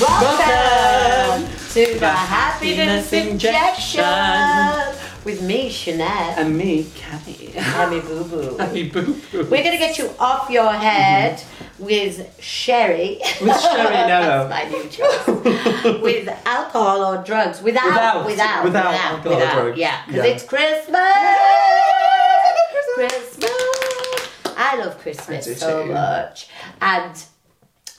Welcome to the Happiness Happiness Injection with me, Shanette, And me, Cammy. Hammy Boo Boo. Happy boo boo. We're going to get you off your head mm-hmm. with sherry. With sherry, That's no. my new choice. with alcohol or drugs. Without, Without, without, without without, alcohol or without. drugs. Yeah, because Yeah. it's Christmas. Christmas. I love Christmas do so too. much. And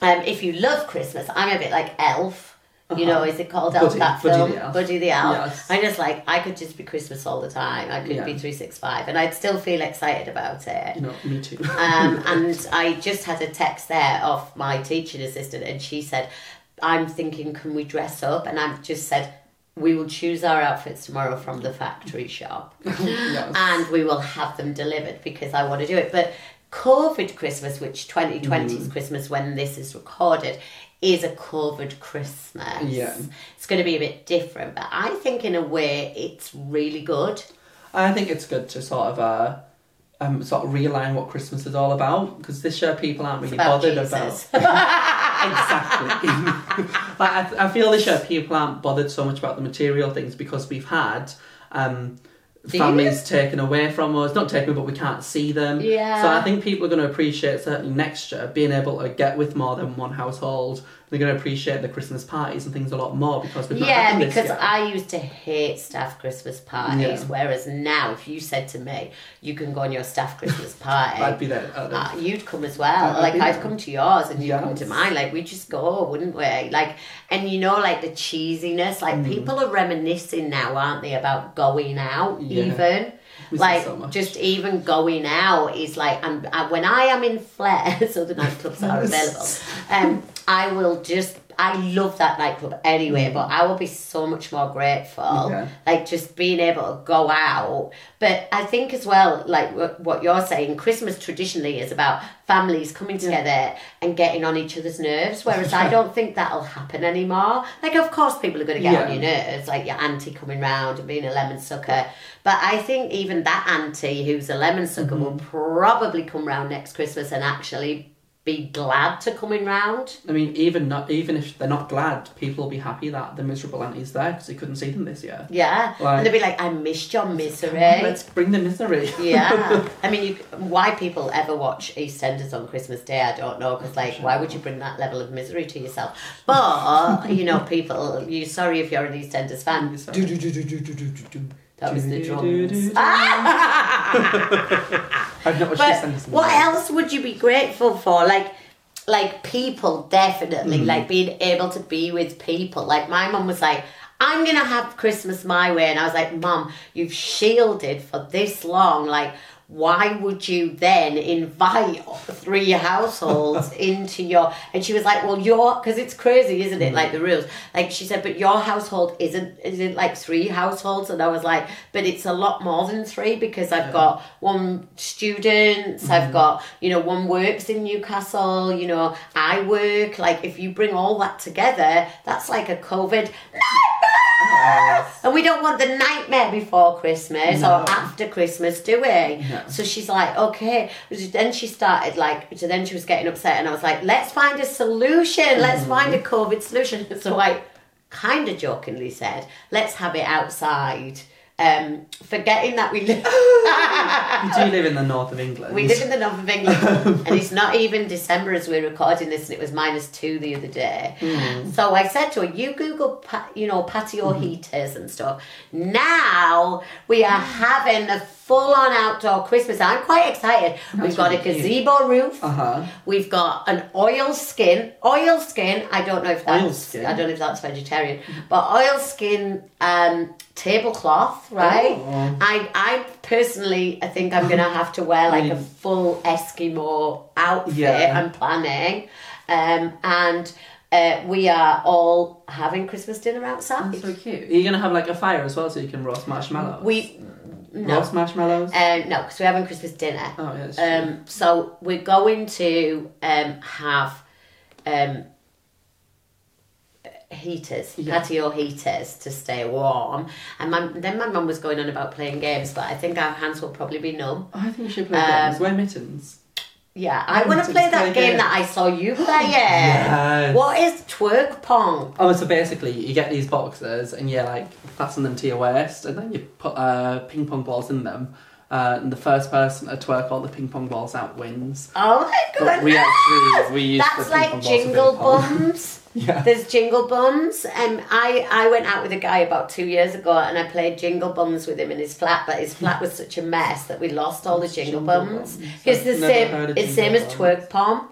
um, if you love Christmas, I'm a bit like Elf. You know, is it called Elf? Uh-huh. Buddy- that Buddy film, the Elf. Buddy the Elf. Yes. I just like I could just be Christmas all the time. I could Yeah. be three six five, and I'd still feel excited about it. You know, me too. Um, and I just had a text there of my teaching assistant, and she said, "I'm thinking, can we dress up?" And I've just said, "We will choose our outfits tomorrow from the factory shop, Yes. and we will have them delivered because I want to do it." But COVID Christmas, which 2020's Mm. Christmas when this is recorded, is a COVID Christmas. Yeah. It's going to be a bit different, but I think in a way it's really good. I think it's good to sort of uh, um, sort of realign what Christmas is all about because this year people aren't really about bothered Jesus. about exactly. like I, I feel this year people aren't bothered so much about the material things because we've had um, families taken away from us, not taken, but we can't see them. Yeah. So I think people are going to appreciate certainly next year being able to get with more than one household. They're going to appreciate the Christmas parties and things a lot more because had Yeah, because year. I used to hate staff Christmas parties, Yeah. whereas now, if you said to me, you can go on your staff Christmas party, I'd be there. Uh, you'd come as well. I'd like I'd there. come to yours and you'd come to mine. Like we just go, wouldn't we? Like, and you know, like the cheesiness. Like Mm. people are reminiscing now, aren't they, about going out Yeah. even. Like so just even going out is like I'm, I, when I am in flair, so the nightclubs are available. Um, I will just I love that nightclub anyway, but I will be so much more grateful. Mm. Yeah. Like just being able to go out. But I think as well, like what what you're saying, Christmas traditionally is about families coming together and getting on each other's nerves. Whereas I don't think that'll happen anymore. Like of course people are going to get on your nerves, like your auntie coming round and being a lemon sucker. But I think even that auntie who's a lemon sucker will Mm-hmm. probably come round next Christmas and actually be glad to coming round. I mean, even not even if they're not glad, people will be happy that the miserable auntie's there because they couldn't see them this year. Yeah, like, and they'll be like, "I missed your misery." Let's bring the misery. yeah, I mean, you, why people ever watch EastEnders on Christmas Day, I don't know. Because like, why would you bring that level of misery to yourself? But you know, people, you sorry if you're an EastEnders fan. Do, do, do, that was the drums. I've not watched But what else would you be grateful for? Like, like people definitely Mm-hmm. like being able to be with people. Like my mum was like, "I'm gonna have Christmas my way," and I was like, "Mum, you've shielded for this long. Like, why would you then invite three households into your?" And she was like, "Well, your because it's crazy, isn't it? Mm. Like the rules." Like she said, "But your household isn't isn't like three households," and I was like, "But it's a lot more than three because I've got one students, I've mm. got you know one works in Newcastle, you know I work. Like if you bring all that together, that's like a COVID And we don't want the nightmare before Christmas No. or after Christmas, do we? No. So she's like, okay. Then she started like, so then she was getting upset, and I was like, let's find a solution. Let's mm-hmm. find a COVID solution. So I kind of jokingly said, let's have it outside. Um, forgetting that we live. You do live in the north of England. We live in the north of England, and it's not even December as we're recording this, and it was minus two the other day. Hmm. So I said to her, "You Google, you know, patio hmm. heaters and stuff." Now we are hmm. having a full-on outdoor Christmas. I'm quite excited. We've That's got a really cute. gazebo roof. Uh huh. We've got an oil skin. Oil skin. I don't know if that's. I don't know if that's vegetarian, but oil skin um, tablecloth. Right. Oh. I I personally I think I'm gonna have to wear like a Mm. full Eskimo outfit. Yeah. I'm planning, um, and uh, we are all having Christmas dinner outside. That's so cute. Are you gonna have like a fire as well so you can roast marshmallows? We no, roast marshmallows. um, no, because we're having Christmas dinner. oh yeah. That's true. Um, so we're going to um, have um, heaters, Yeah. patio heaters to stay warm. And my, then my mum was going on about playing games, but I think our hands will probably be numb. Oh, I think we should play um, games. Wear mittens. Yeah, I want to play that game it. that I saw you play. Yes. What is twerk pong? Oh, so basically, you get these boxes and you like fasten them to your waist, and then you put uh, ping pong balls in them. Uh, and the first person to twerk all the ping pong balls out wins. Oh my But god! we actually we used That's like jingle bums. Yeah. There's jingle bums, and I I went out with a guy about two years ago, and I played jingle bums with him in his flat. But his flat was such a mess that we lost all the jingle, Jingle bums. It's the I've same. It's same as twerk pong.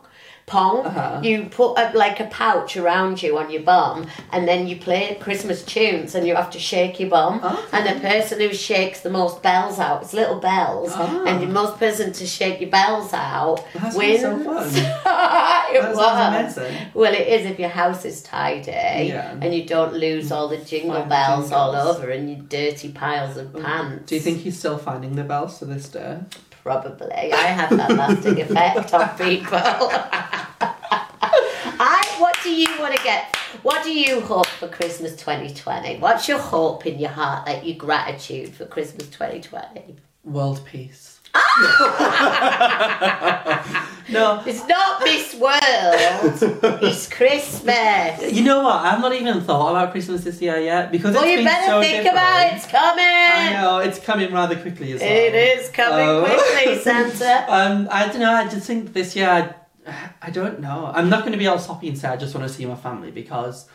Pong. Uh-huh. You put a, like a pouch around you on your bum, and then you play Christmas tunes, and you have to shake your bum. And the person who shakes the most bells out, it's little bells, Ah. and the most person to shake your bells out That wins. so fun. it was. amazing. Well, it is if your house is tidy Yeah. and you don't lose all the jingle Find bells all over and your dirty piles of pants. Do you think he's still finding the bells to this day? Probably. I have that lasting effect on people. Do you want to get? What do you hope for Christmas 2020? What's your hope in your heart, like your gratitude for Christmas 2020? World peace. no, It's not Miss World. it's Christmas. you know what? I've not even thought about Christmas this year yet because Well, it's you been better so think different. about it. It's coming. I know it's coming rather quickly as well. It is coming Oh. quickly, Santa. Um, I don't know. I just think this year, I, I don't know. I'm not going to be all soppy and say I just want to see my family because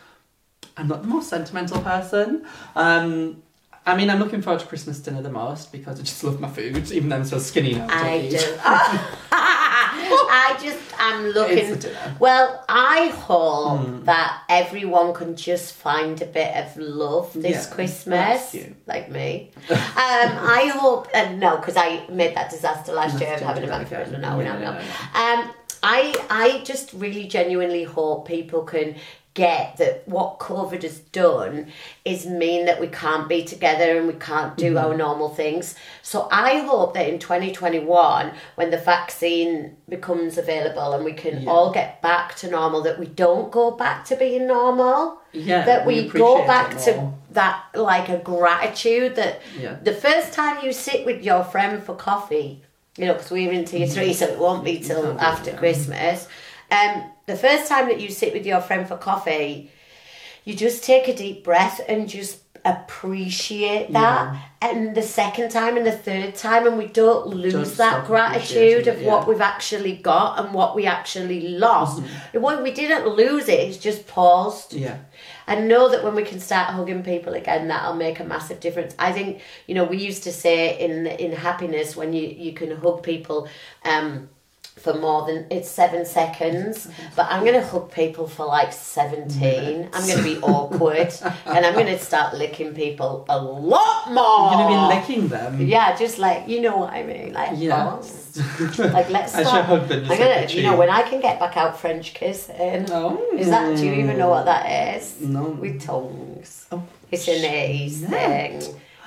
I'm not the most sentimental person. Um, I mean, I'm looking forward to Christmas dinner the most because I just love my food, even though I'm so skinny now. I do. I just am looking. Well, I hope Hmm. that everyone can just find a bit of love this Yeah, Christmas, like me. um, I hope, uh, no, because I made that disaster last year of having a man for. No, no. no, Um, I, I just really genuinely hope people can get that what COVID has done is mean that we can't be together and we can't do Mm-hmm. our normal things. So I hope that in 2021, when the vaccine becomes available and we can Yeah. all get back to normal, that we don't go back to being normal. Yeah, that we, go back to that like a gratitude that Yeah. the first time you sit with your friend for coffee, you know, because we're in tier three, so it won't be till after it, yeah. Christmas. Um, the first time that you sit with your friend for coffee, you just take a deep breath and just appreciate that. And the second time and the third time, and we don't lose that gratitude of it, what we've actually got and what we actually lost. Mm-hmm. We didn't lose it; it's just paused Yeah. and know that when we can start hugging people again that'll make a massive difference i think you know we used to say in in happiness when you you can hug people um for more than it's seven seconds but i'm going to hug people for like 17 i'm going to be awkward and i'm going to start licking people a lot more You're going to be licking them. yeah just like you know what i mean like Yes. oh. like let's As start your husband, I'm gonna, like you know when i can get back out french kissing Oh. is that do you even know what that is No. with tongues. Oh. It's an A's No. thing.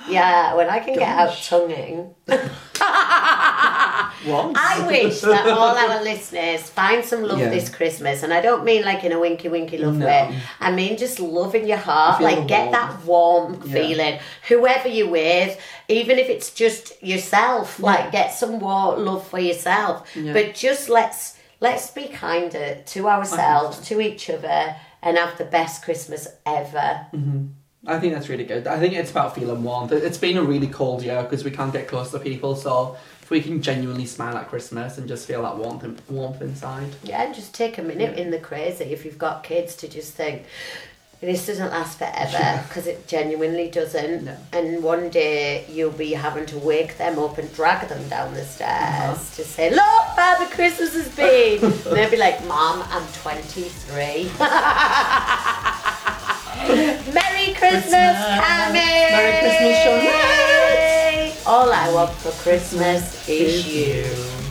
Yeah, when I can get out tonguing. What? I wish that all our listeners find some love Yeah. this Christmas, and I don't mean like in a winky winky love No. way. I mean just love in your heart, like the get that warm Yeah. feeling. Whoever you're with, even if it's just yourself, like get some warm love for yourself. Yeah. But just let's let's be kinder to ourselves, to each other, and have the best Christmas ever. Mm-hmm. I think that's really good. I think it's about feeling warm. It's been a really cold year because we can't get close to people. So if we can genuinely smile at Christmas and just feel that warmth, warmth inside. Yeah, and just take a minute in the crazy if you've got kids to just think this doesn't last forever because it genuinely doesn't. No. And one day you'll be having to wake them up and drag them down the stairs Uh-huh. to say, "Look, Father Christmas has been." and they'll be like, "Mom, I'm 23." Merry Christmas, Christmas. Cammy! Merry Christmas, Sinead! I for Christmas is Is you.